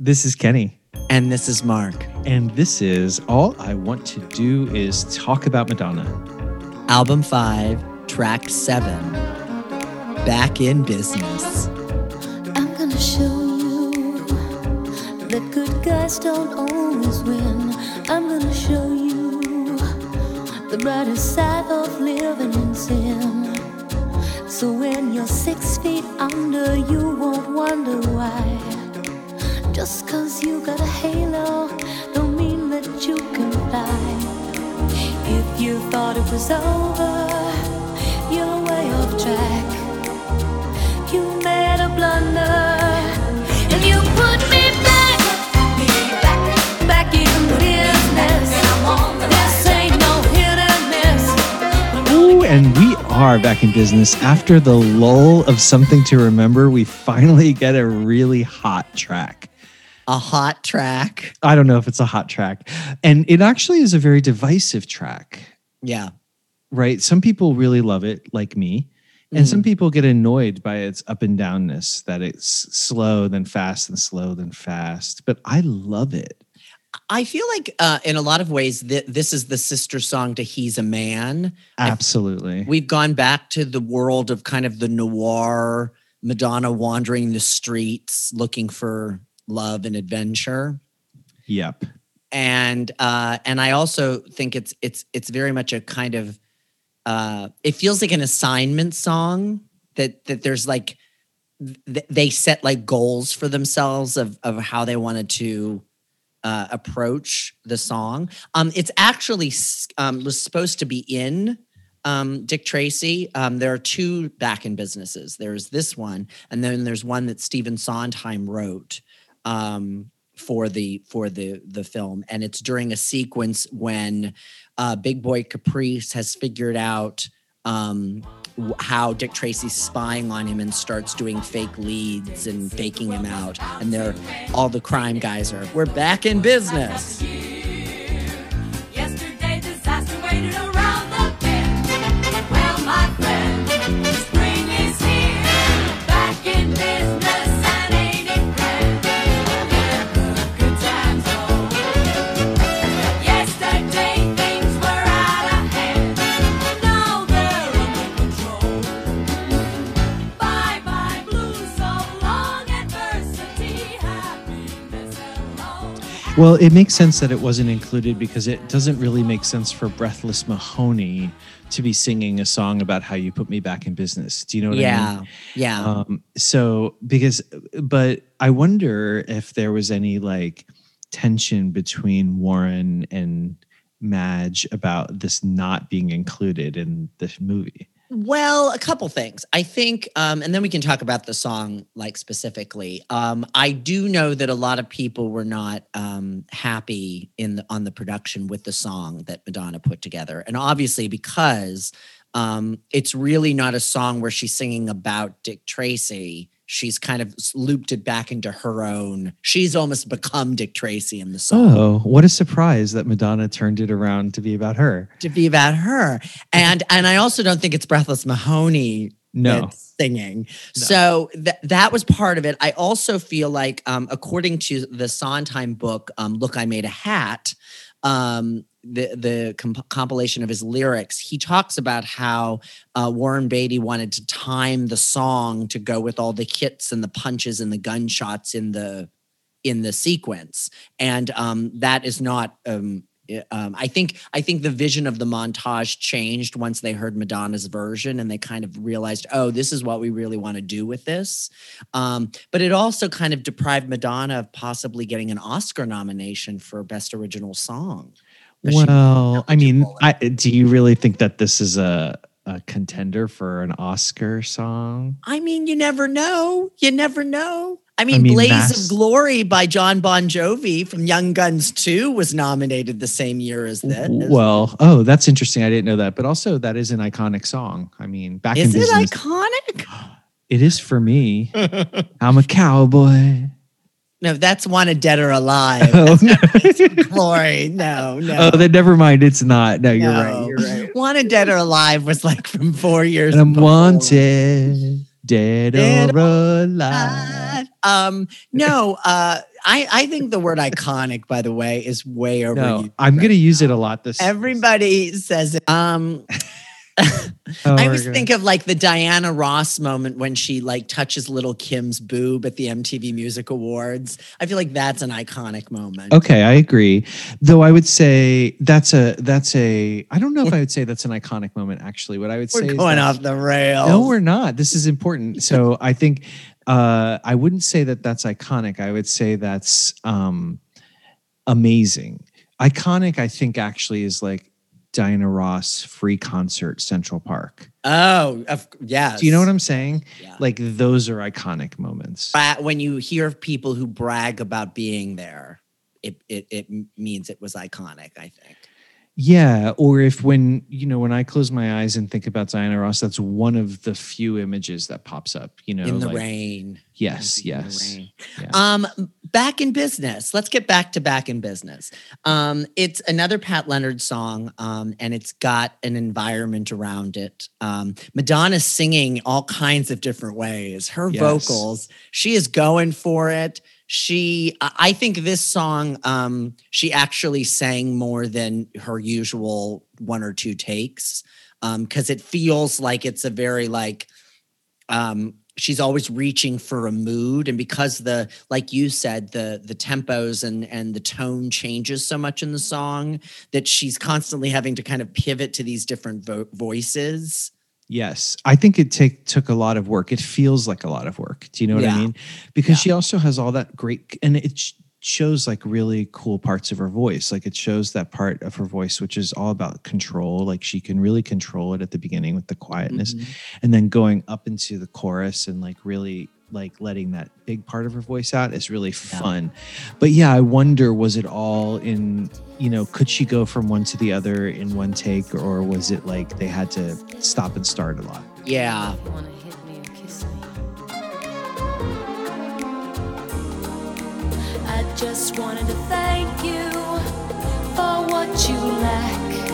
This is Kenny. And this is Mark. And this is All I Want to Do is Talk About Madonna. Album 5, Track 7. Back in Business. I'm gonna show you that good guys don't always win. I'm gonna show you the brighter side of living in sin. So when you're six feet under, you won't wonder why. Just cause you got a halo, don't mean that you can fly. If you thought it was over, you're way off track. You made a blunder, and you put me back, and we are back in business. After the lull of something to remember, we finally get a really hot track. A hot track. I don't know if it's a hot track. And it actually is a very divisive track, Yeah. right? Some people really love it, like me. And Mhm. some people get annoyed by its up and downness, that it's slow, then fast, and slow, then fast. But I love it. I feel like uh, in a lot of ways, th- this is the sister song to He's a Man. Absolutely. We've gone back to the world of kind of the noir Madonna wandering the streets looking for love and adventure. yep. and uh and i also think it's it's it's very much a kind of uh it feels like an assignment song that that there's like th- they set like goals for themselves of of how they wanted to uh approach the song um it's actually um was supposed to be in um dick tracy um there are two back in businesses there's this one and then there's one that stephen sondheim wrote um for the for the the film. And it's during a sequence when uh, big boy caprice has figured out um, how dick tracy's spying on him and starts doing fake leads and faking him out. And they're all the crime guys are we're back in business Well, it makes sense that it wasn't included because it doesn't really make sense for Breathless Mahoney to be singing a song about how you put me back in business. Do you know what I mean? yeah yeah Um, so because, but I wonder if there was any like tension between Warren and Madge about this not being included in the movie. Well, a couple things. I think, um, and then we can talk about the song like specifically. Um, I do know that a lot of people were not um, happy in the, on the production with the song that Madonna put together, and obviously because um, it's really not a song where she's singing about Dick Tracy. She's kind of looped it back into her own. She's almost become Dick Tracy in the song. Oh, what a surprise that Madonna turned it around to be about her. to be about her. And and I also don't think it's Breathless Mahoney No. that's singing. No. So that that was part of it. I also feel like, um, according to the Sondheim book, um, "Look, I Made a Hat," um, the the comp- compilation of his lyrics, he talks about how uh, Warren Beatty wanted to time the song to go with all the hits and the punches and the gunshots in the in the sequence, and um, that is not. Um, um, I think I think the vision of the montage changed once they heard Madonna's version, and they kind of realized, oh, this is what we really want to do with this. Um, but it also kind of deprived Madonna of possibly getting an Oscar nomination for Best Original Song. Well, I mean. I, do you really think that this is a, a contender for an Oscar song? I mean, you never know. You never know. I mean, mean, Blaze Mass- of Glory by Jon Bon Jovi from Young Guns 2 was nominated the same year as this. Well, oh, that's interesting. I didn't know that. But also, that is an iconic song. I mean, back is in Is it business, iconic? it is for me. I'm a cowboy. No, that's Wanted Dead or Alive. Oh, no. Glory. No, no. oh, then never mind. It's not. No, you're no. right. You're right. Wanted Dead or Alive was like from four years And I'm before. wanted, dead, Dead or alive. Um, no, uh, I, I think the word iconic, by the way, is way over. No, I'm gonna use it a lot this. Everybody says it. Um, Oh, I always think of like the Diana Ross moment when she like touches Lil' Kim's boob at the MTV Music Awards. I feel like that's an iconic moment. Okay, I agree. Though I would say that's a that's a I don't know if I would say that's an iconic moment actually. What I would say We're is going off the rails. No, we're not. This is important. So I think uh I wouldn't say that that's iconic. I would say that's um amazing. Iconic I think actually is like Diana Ross free concert Central Park. oh, yes. Do you know what I'm saying? Yeah. Like those are iconic moments. But when you hear people who brag about being there, it it it means it was iconic. I think. Yeah, or if when you know when I close my eyes and think about Diana Ross, that's one of the few images that pops up. You know, in the like- rain. Yes, yes. rain. Yeah. Um, back in business. Let's get back to back in business. Um, it's another Pat Leonard song, um, and it's got an environment around it. Um, Madonna's singing all kinds of different ways. Her Yes. vocals, she is going for it. She, I think this song, um, she actually sang more than her usual one or two takes, because it feels like it's a very like um she's always reaching for a mood. And because the like you said the the tempos and and the tone changes so much in the song that she's constantly having to kind of pivot to these different vo- voices Yes, I think it take took a lot of work. It feels like a lot of work. Do you know what Yeah. I mean? Because Yeah. she also has all that great, and it shows like really cool parts of her voice. Like it shows that part of her voice which is all about control. Like she can really control it at the beginning with the quietness, Mhm. and then going up into the chorus and like really like letting that big part of her voice out is really Yeah. fun. But yeah, I wonder was it all in you know could she go from one to the other in one take or was it like they had to stop and start a lot? yeah You wanna hit me or kiss me? I just wanted to thank you for what you lack.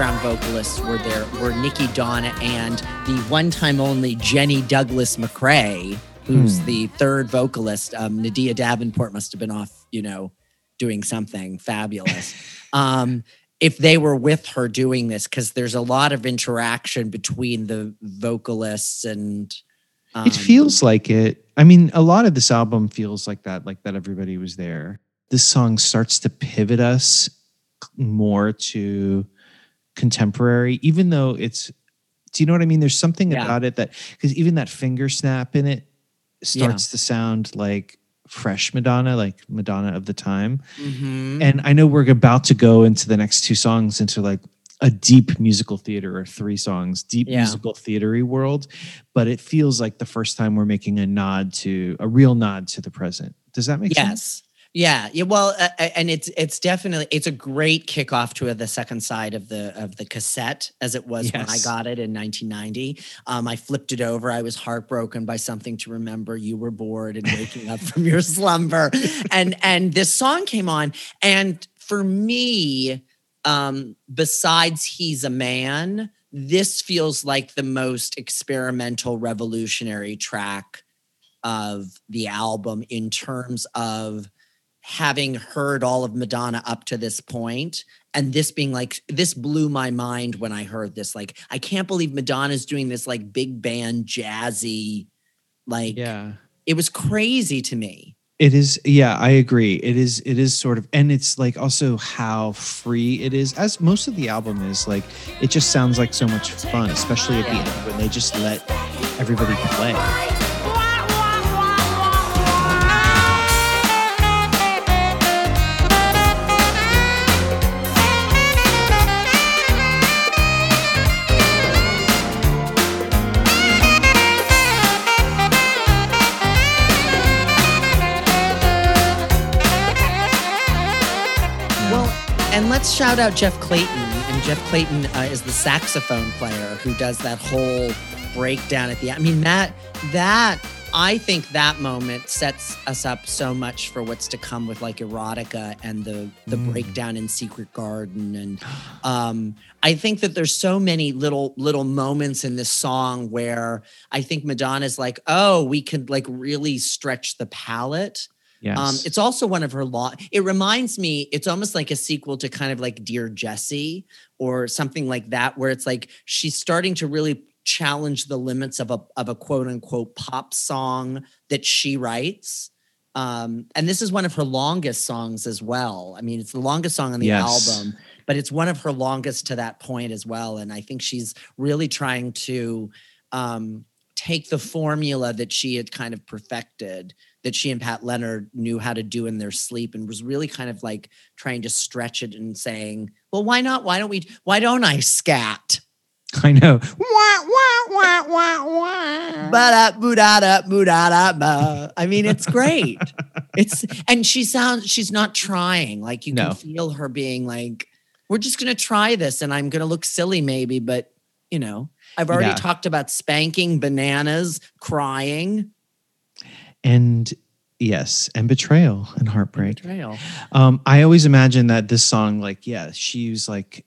Background vocalists were there were nikki donna and the one time only jenny douglas mccrae who's Hmm. the third vocalist um, N'Dea Davenport must have been off you know doing something fabulous um, if they were with her doing this because there's a lot of interaction between the vocalists and um, it feels like it. I mean, a lot of this album feels like that, like that everybody was there. This song starts to pivot us more to contemporary, even though it's, do you know what I mean? There's something Yeah. about it that, because even that finger snap in it starts to sound like fresh Madonna, like Madonna of the time. mhm. And I know we're about to go into the next two songs into like a deep musical theater or three songs, deep Yeah. musical theatery world, but it feels like the first time we're making a nod to a real nod to the present. Does that make sense? Yes. Yeah. Yeah. Well, uh, and it's it's definitely it's a great kickoff to the second side of the of the cassette as it was when I got it in 1990. Um, I flipped it over. I was heartbroken by something to remember. You were bored and waking up from your slumber, and and this song came on, and for me, um, besides he's a man, this feels like the most experimental, revolutionary track of the album in terms of having heard all of Madonna up to this point and this being like this blew my mind when I heard this like I can't believe Madonna's doing this like big band jazzy like Yeah. it was crazy to me. It is, yeah, I agree. It is, it is sort of, and it's like also how free it is, as most of the album is. Like, it just sounds like so much fun, especially at the end when they just let everybody play. Let's shout out Jeff Clayton. And Jeff Clayton uh, is the saxophone player who does that whole breakdown at the end. I mean, that that I think that moment sets us up so much for what's to come with like erotica and the the Mm. breakdown in Secret Garden. And um, I think that there's so many little little moments in this song where I think Madonna's like, oh, we could like really stretch the palette. Yes. Um, it's also one of her long. It reminds me. It's almost like a sequel to kind of like Dear Jessie or something like that, where it's like she's starting to really challenge the limits of a of a quote unquote pop song that she writes. Um, and this is one of her longest songs as well. I mean, it's the longest song on the Yes. album, but it's one of her longest to that point as well. And I think she's really trying to um, take the formula that she had kind of perfected that she and Pat Leonard knew how to do in their sleep and was really kind of like trying to stretch it and saying, well, why not? Why don't we, why don't I scat? I know. Wah, wah, wah, wah, wah. Ba-da, boo-da-da, boo-da-da, ba. I mean, it's great. it's and she sounds she's not trying. Like you No. can feel her being like, we're just gonna try this and I'm gonna look silly maybe, but you know, I've already Yeah. talked about spanking bananas, crying, and yes, and betrayal and heartbreak. betrayal. Um, I always imagine that this song, like, yeah, she's like,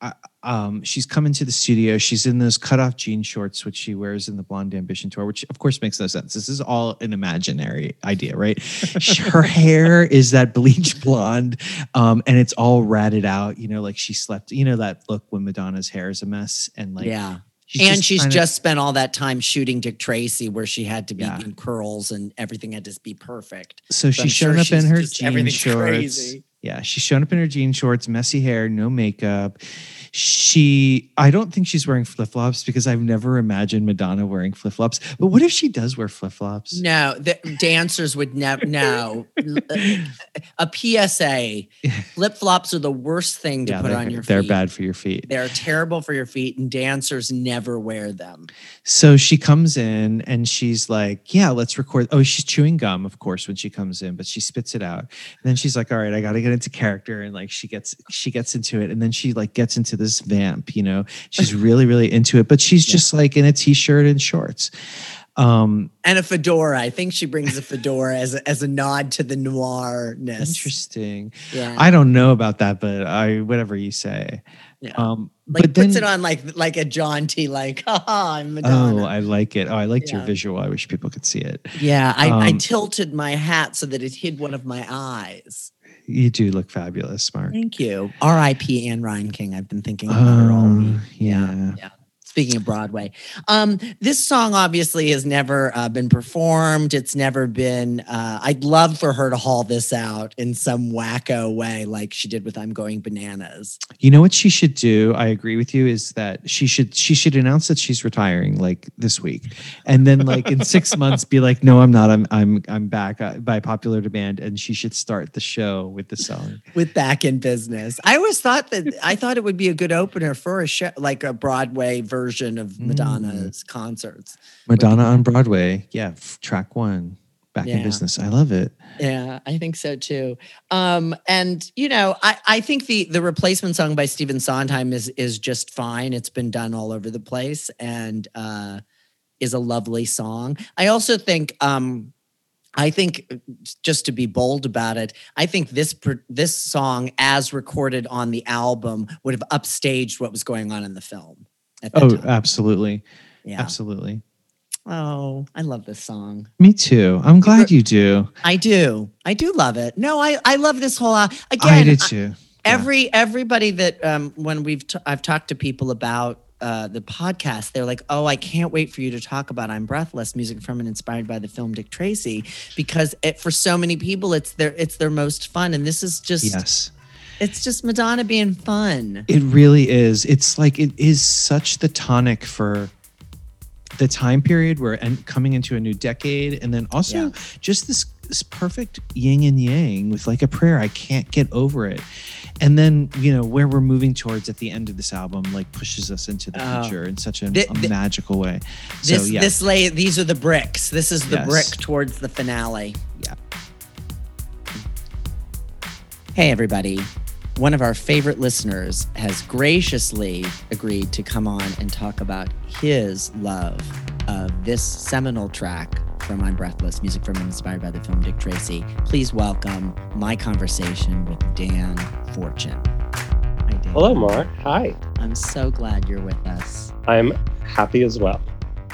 uh, um, she's coming to the studio. She's in those cutoff jean shorts, which she wears in the Blonde Ambition tour, which of course makes no sense. This is all an imaginary idea, right? Her hair is that bleach blonde, um, and it's all ratted out. You know, like she slept. You know that look when Madonna's hair is a mess, and like, yeah. She's and she's kind of- just spent all that time shooting Dick Tracy where she had to be Yeah. in curls and everything had to be perfect. So I'm she's sure shown up in her just- jean shorts. crazy. Yeah, she's shown up in her jean shorts, messy hair, no makeup. She, I don't think she's wearing flip flops because I've never imagined Madonna wearing flip flops. But what if she does wear flip flops? No, the dancers would never. No, a PSA: flip flops are the worst thing to Yeah, put on your feet. they're bad for your feet. They're terrible for your feet, and dancers never wear them. So she comes in and she's like, "Yeah, let's record." Oh, she's chewing gum, of course, when she comes in, but she spits it out. And then she's like, "All right, I got to get into character." And like she gets she gets into it, and then she like gets into this vamp. You know, she's really really into it, but she's Yeah. just like in a t-shirt and shorts. Um, And a fedora. I think she brings a fedora as a, as a nod to the noirness. interesting. Yeah, I don't know about that, but I whatever you say. yeah. Um, like but puts then, it on like like a jaunty, like, haha, I'm Madonna. Oh, I like it. Oh, I liked your visual. I wish people could see it. yeah, I, I um, tilted my hat so that it hid one of my eyes. You do look fabulous, Mark. Thank you. R.I.P. Anne Ryan King. I've been thinking about her all week. Um, yeah. yeah. Speaking of Broadway, um, this song obviously has never uh, been performed. It's never been. Uh, I'd love for her to haul this out in some wacko way, like she did with "I'm Going Bananas." You know what she should do? I agree with you. Is that she should she should announce that she's retiring like this week, and then like in six months be like, no, I'm not. I'm I'm I'm back uh, by popular demand, and she should start the show with the song. with back in business. I always thought that I thought it would be a good opener for a show, like a Broadway version of Madonna's concerts. Madonna on Broadway. Yeah, track one. Back in business. I love it. Yeah, I think so too. Um, and you know, I, I think the the replacement song by Stephen Sondheim is is just fine. It's been done all over the place and uh, is a lovely song. I also think um, I think uh, just to be bold about it, I think this this song, as recorded on the album, would have upstaged what was going on in the film. Oh, time. absolutely. yeah. Absolutely. Oh, I love this song. Me too. I'm glad you do. I do. I do love it. No, I I love this whole uh, again. I did too. Every everybody that um when we've t- I've talked to people about uh the podcast they're like oh I can't wait for you to talk about I'm Breathless music from and inspired by the film Dick Tracy because it, for so many people it's their it's their most fun and this is just Yes. It's just Madonna being fun It really is. It's like it is such the tonic for the time period we're en- coming into a new decade, and then also Yeah. just this, this perfect yin and yang with like a prayer. I can't get over it, and then you know where we're moving towards at the end of this album, like pushes us into the Oh. future in such a, Thi- a magical way. this yeah, this lay these are the bricks this is the Yes. brick towards the finale Yeah. hey everybody one of our favorite listeners has graciously agreed to come on and talk about his love of this seminal track from I'm Breathless, music from inspired by the film Dick Tracy. Please welcome my conversation with Dan Fortune. Hi, Dan. Hello, Mark. Hi. I'm so glad you're with us. I'm happy as well.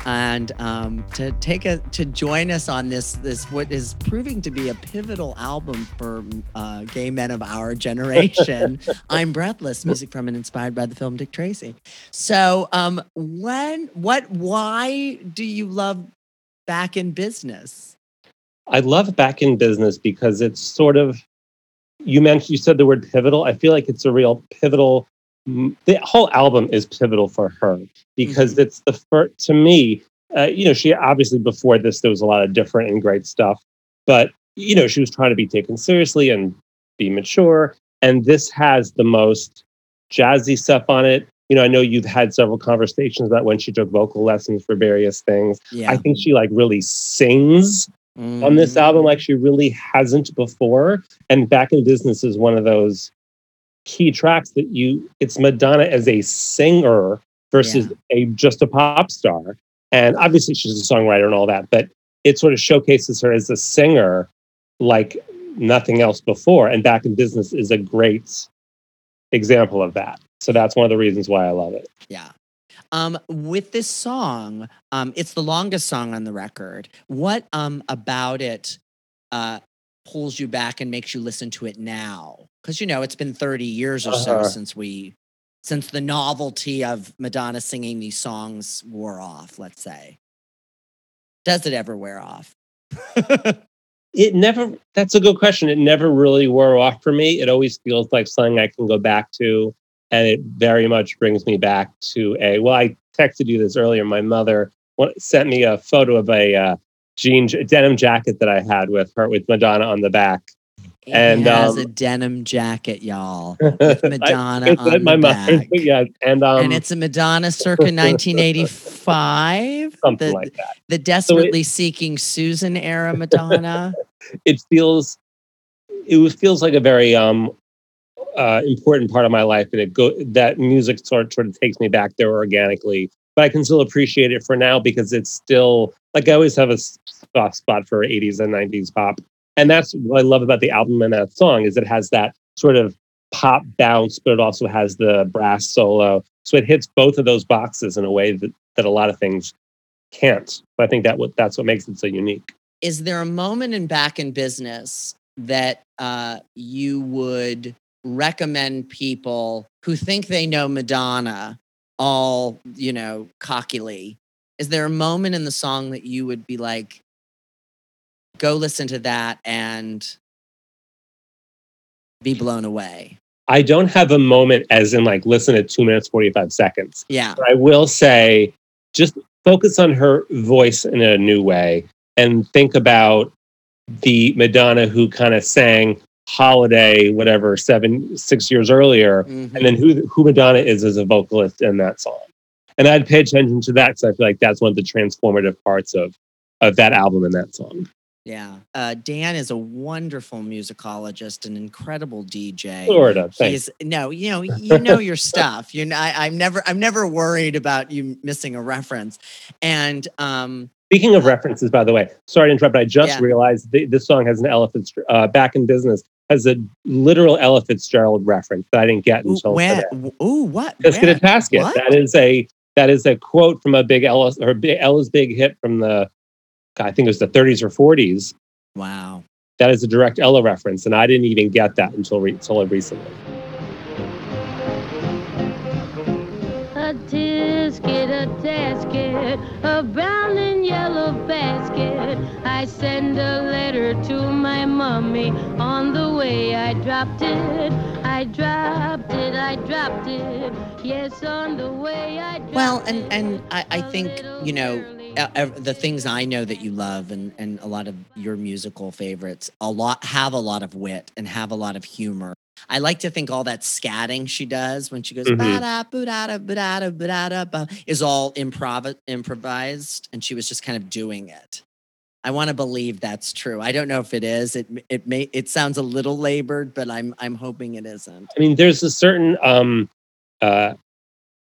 And um, to take a to join us on this this what is proving to be a pivotal album for uh, gay men of our generation. I'm Breathless, music from and inspired by the film Dick Tracy. So, um, when what why do you love Back in Business? I love Back in Business because it's sort of, you mentioned, you said the word pivotal. I feel like it's a real pivotal, the whole album is pivotal for her because it's the first, to me, uh, you know, she obviously before this, there was a lot of different and great stuff, but, you know, she was trying to be taken seriously and be mature. And this has the most jazzy stuff on it. You know, I know you've had several conversations about when she took vocal lessons for various things. Yeah, I think she like really sings on this Mhm. album like she really hasn't before. And Back in Business is one of those key tracks that you it's Madonna as a singer versus a just a pop star. And obviously she's a songwriter and all that, but it sort of showcases her as a singer like nothing else before. And Back in Business is a great example of that. So that's one of the reasons why I love it. Yeah. Um, with this song, um, it's the longest song on the record. What um about it uh pulls you back and makes you listen to it now? Because you know it's been 30 years or so Uh-huh. since we since the novelty of Madonna singing these songs wore off, let's say. Does it ever wear off? it never that's a good question it never really wore off for me it always feels like something i can go back to and it very much brings me back to a well i texted you this earlier my mother sent me a photo of a uh, jean a denim jacket that i had with her with madonna on the back It And, has um, a denim jacket, y'all, with Madonna It's on the back. yeah and um and it's a Madonna circa 1985. something the, like that the desperately seeking Susan era Madonna. it feels it was- feels like a very um uh important part of my life and it go that music sort sort of takes me back there organically but i can still appreciate it for now because it's still like i always have a soft spot for 80s and 90s pop and that's what i love about the album and that song is it has that sort of pop bounce but it also has the brass solo. So it hits both of those boxes in a way that that a lot of things can't. I think that what that's what makes it so unique. Is there a moment in back in business that uh, you would recommend people who think they know Madonna all, you know, cockily? Is there a moment in the song that you would be like, go listen to that and be blown away? I don't have a moment as in like listen at two minutes, 45 seconds. Yeah. But I will say just focus on her voice in a new way and think about the Madonna who kind of sang Holiday, whatever, seven, six years earlier, Mhm. and then who, who Madonna is as a vocalist in that song. And I'd pay attention to that because I feel like that's one of the transformative parts of, of that album and that song. Yeah. Uh, Dan is a wonderful musicologist, an incredible DJ. Florida. Thanks. He's no, you know, you know your stuff. You know, I, I'm never, I'm never worried about you missing a reference. And um, Speaking of references, by the way, sorry to interrupt, but I just Yeah. realized th- this song has an elephant uh, back in business, has a literal Ella Fitzgerald reference that I didn't get until where, today. ooh, what? Just get a tasket. What? That is a that is a quote from a big Ella or big, Ella's big hit from the I think it was the 30s or 40s. Wow. That is a direct Ella reference, and I didn't even get that until re- until recently. A tisket, a tasket, a brown and yellow basket. I send a letter to my mummy. On the way, I dropped it. I dropped it. I dropped it. Yes, on the way, I dropped Well, and it. and I, I A think you know early. ev- the things I know that you love, and and a lot of your musical favorites, a lot have a lot of wit and have a lot of humor. I like to think all that scatting she does when she goes Mhm. ba, is all improv improvised, and she was just kind of doing it. I want to believe that's true. I don't know if it is. It it may it sounds a little labored, but I'm I'm hoping it isn't. I mean, there's a certain um, uh,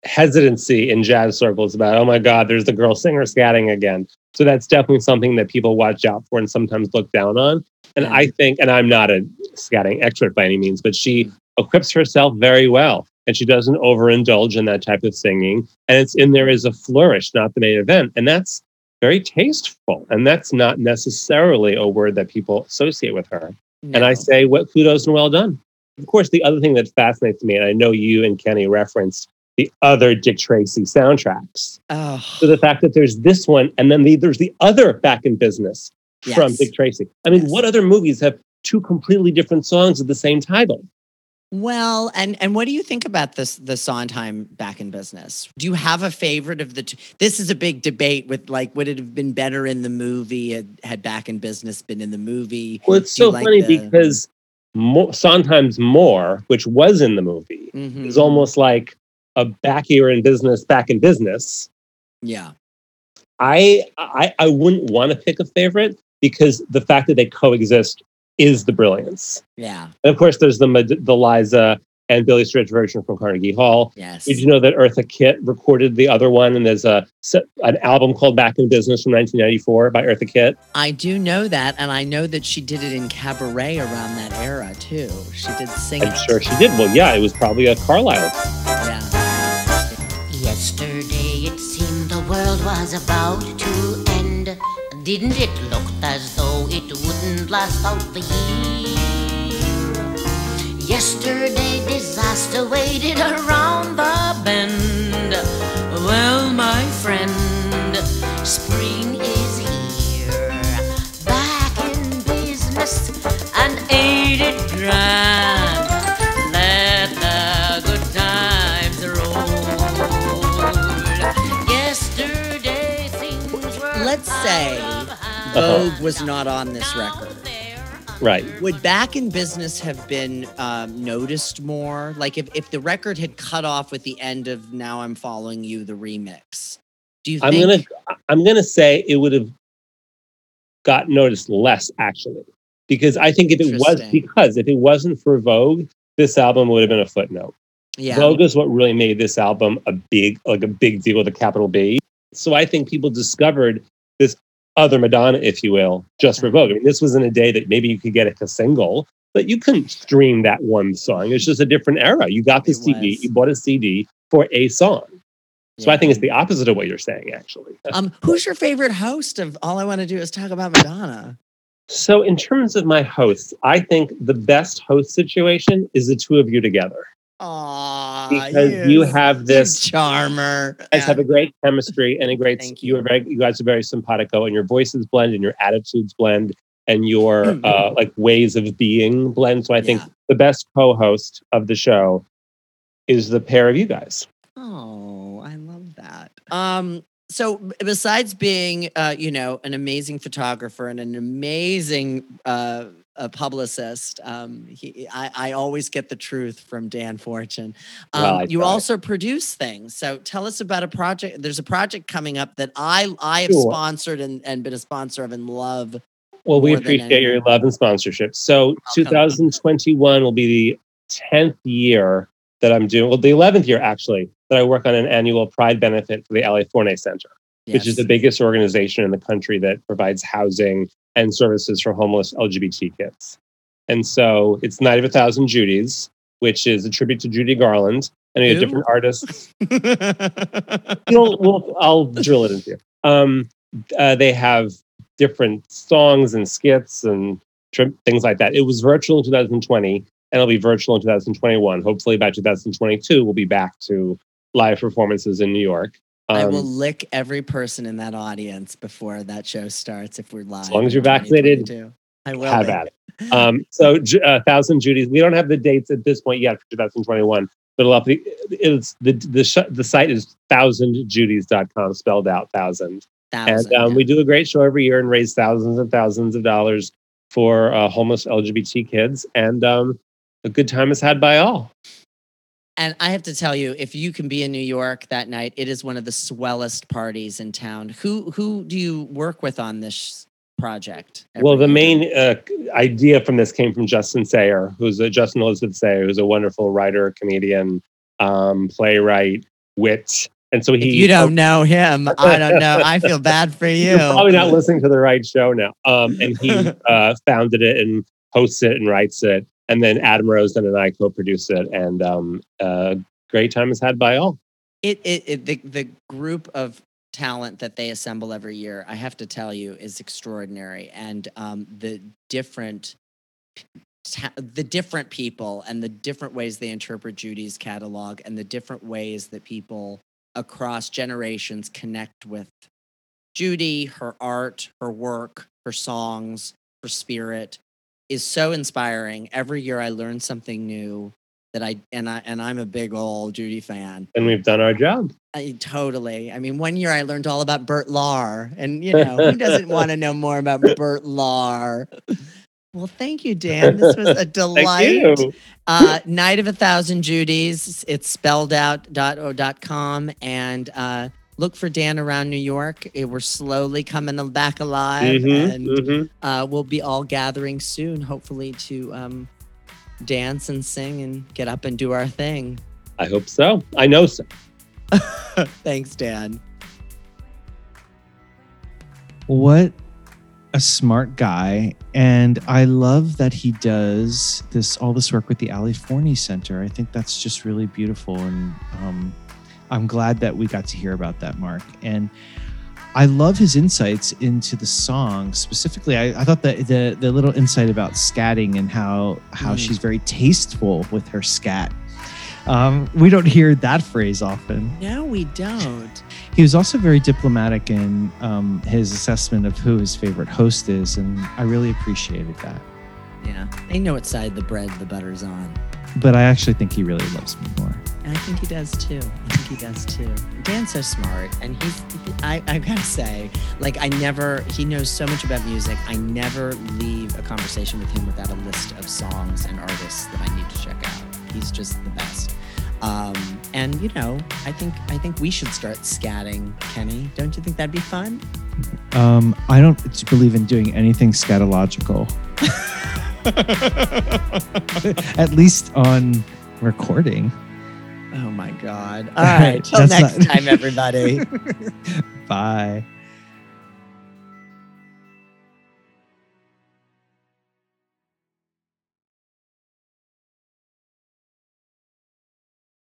hesitancy in jazz circles about, oh my God, there's the girl singer scatting again. So that's definitely something that people watch out for and sometimes look down on. And Yeah. I think, and I'm not a scatting expert by any means, but she equips herself very well. And she doesn't overindulge in that type of singing. And it's in there as a flourish, not the main event. And that's very tasteful. And that's not necessarily a word that people associate with her. And I say, what kudos and well done. Of course, the other thing that fascinates me, and I know you and Kenny referenced the other Dick Tracy soundtracks. oh, So the fact that there's this one, and then the, there's the other Back in Business from. Dick Tracy. I mean, Yes. what other movies have two completely different songs with the same title? Well, and and what do you think about this the Sondheim back in business? Do you have a favorite of the two? This is a big debate with like would it have been better in the movie had, had back in business been in the movie? Well, it's Do so like funny the- because Mo- Sondheim's More, which was in the movie, Mhm. is almost like a back here in business, back in business. yeah. I I I wouldn't want to pick a favorite because the fact that they coexist is the brilliance. Yeah. And of course, there's the the Liza and Billy Stritch version from Carnegie Hall. Yes. Did you know that Eartha Kitt recorded the other one, and there's a an album called Back in Business from 1994 by Eartha Kitt. I do know that, and I know that she did it in cabaret around that era too. She did sing I'm it. sure she did. Well, yeah, it was probably a Carlyle. Yeah. Yesterday it seemed the world was about to end. Didn't it look as though it wouldn't last out the year? Yesterday disaster waited around the bend. Well, my friend, spring Vogue was not on this record. Right. Would Back in Business have been um, noticed more? Like if, if the record had cut off with the end of Now I'm Following You, the remix. Do you I'm think? gonna I'm gonna say it would have got noticed less actually, because I think if it was because if it wasn't for Vogue, this album would have been a footnote. yeah. Vogue is what really made this album a big like a big deal with a capital B. So I think people discovered this other Madonna, if you will, just for Vogue. I mean, this was in a day that maybe you could get it a single, but you couldn't stream that one song. It's just a different era. You got the It CD, was. you bought a CD for a song. So I think it's the opposite of what you're saying, actually. Um, who's your favorite host of All I Want to Do Is Talk About Madonna? So, in terms of my hosts, I think the best host situation is the two of you together Aw, because you have you this. charmer. You guys have a great chemistry and a great. Thank you. you. are very. You guys are very simpatico, and your voices blend, and your attitudes blend, and your Mm. uh, like ways of being blend. So I think the best co-host of the show is the pair of you guys. Oh, I love that. Um, so besides being, uh, you know, an amazing photographer and an amazing uh, a publicist, um, he, I, I always get the truth from Dan Fortune. Um, Well, you also produce things. So tell us about a project. There's a project coming up that I I have Sure. sponsored and, and been a sponsor of and love. Well, we appreciate your love and sponsorship. So, 2021 will be the 10th year that I'm doing, well, the 11th year actually, that I work on an annual Pride benefit for the Ali Forney Center, which is the biggest organization in the country that provides housing and services for homeless LGBT kids. And so it's Night of a Thousand Judies, which is a tribute to Judy Garland. And we have different artists. We'll, I'll drill it into you. Um, uh, they have different songs and skits and tri- things like that. It was virtual in 2020, and it'll be virtual in 2021. Hopefully, by 2022, we'll be back to live performances in New York. I Um, will lick every person in that audience before that show starts if we're live. As long as you're vaccinated, I will. have at it. Um, so, uh, Thousand Judies. We don't have the dates at this point yet for 2021, but it'll have to, it's the the sh- the site is thousandjudies.com spelled out thousand. Thousand, and um, yeah. we do a great show every year and raise thousands and thousands of dollars for uh, homeless LGBT kids. And um, a good time is had by all. And I have to tell you, if you can be in New York that night, it is one of the swellest parties in town. Who who do you work with on this project. Well, the year. main uh, idea from this came from Justin Sayre, who's a Justin Elizabeth Sayre, who's a wonderful writer, comedian, um, playwright, wit, and so he. If you don't know him, I don't know. I feel bad for you. You're probably not listening to the right show now. Um, and he uh, founded it and hosts it and writes it, and then Adam Rosen and I co-produce it, and um, uh, great time is had by all. it, it, it the, the group of talent that they assemble every year i have to tell you is extraordinary and um, the different ta- the different people and the different ways they interpret judy's catalog and the different ways that people across generations connect with judy her art her work her songs her spirit is so inspiring every year i learn something new that i and i and i'm a big old judy fan And we've done our job. I, totally. I mean, one year I learned all about Bert Lahr, and you know, who doesn't want to know more about Bert Lahr? Well, thank you, Dan. This was a Thank delight. you. Uh, Night of a Thousand Judies. It's spelled out dot dot com, and uh, look for Dan around New York. Eh, We're slowly coming back alive, Mhm, and mhm. uh, we'll be all gathering soon, hopefully, to um, dance and sing and get up and do our thing. I hope so. I know so. Thanks, Dan. What a smart guy. And I love that he does this all this work with the Ali Forney Center. I think that's just really beautiful. And um, I'm glad that we got to hear about that, Mark. And I love his insights into the song. Specifically, I, I thought that the the little insight about scatting and how how Mm. she's very tasteful with her scat. Um, we don't hear that phrase often. No, we don't. He was also very diplomatic in um, his assessment of who his favorite host is, and I really appreciated that. Yeah, they know what side the bread the butter's on. But I actually think he really loves me more. And I think he does too. He does too. Dan's so smart, and he's. I I gotta say, like I never. He knows so much about music. I never leave a conversation with him without a list of songs and artists that I need to check out. He's just the best. Um, and you know, I think I think we should start scatting, Kenny. Don't you think that'd be fun? Um, I don't believe in doing anything scatological, at least on recording. Oh my God! All right, till next not- time, everybody. Bye.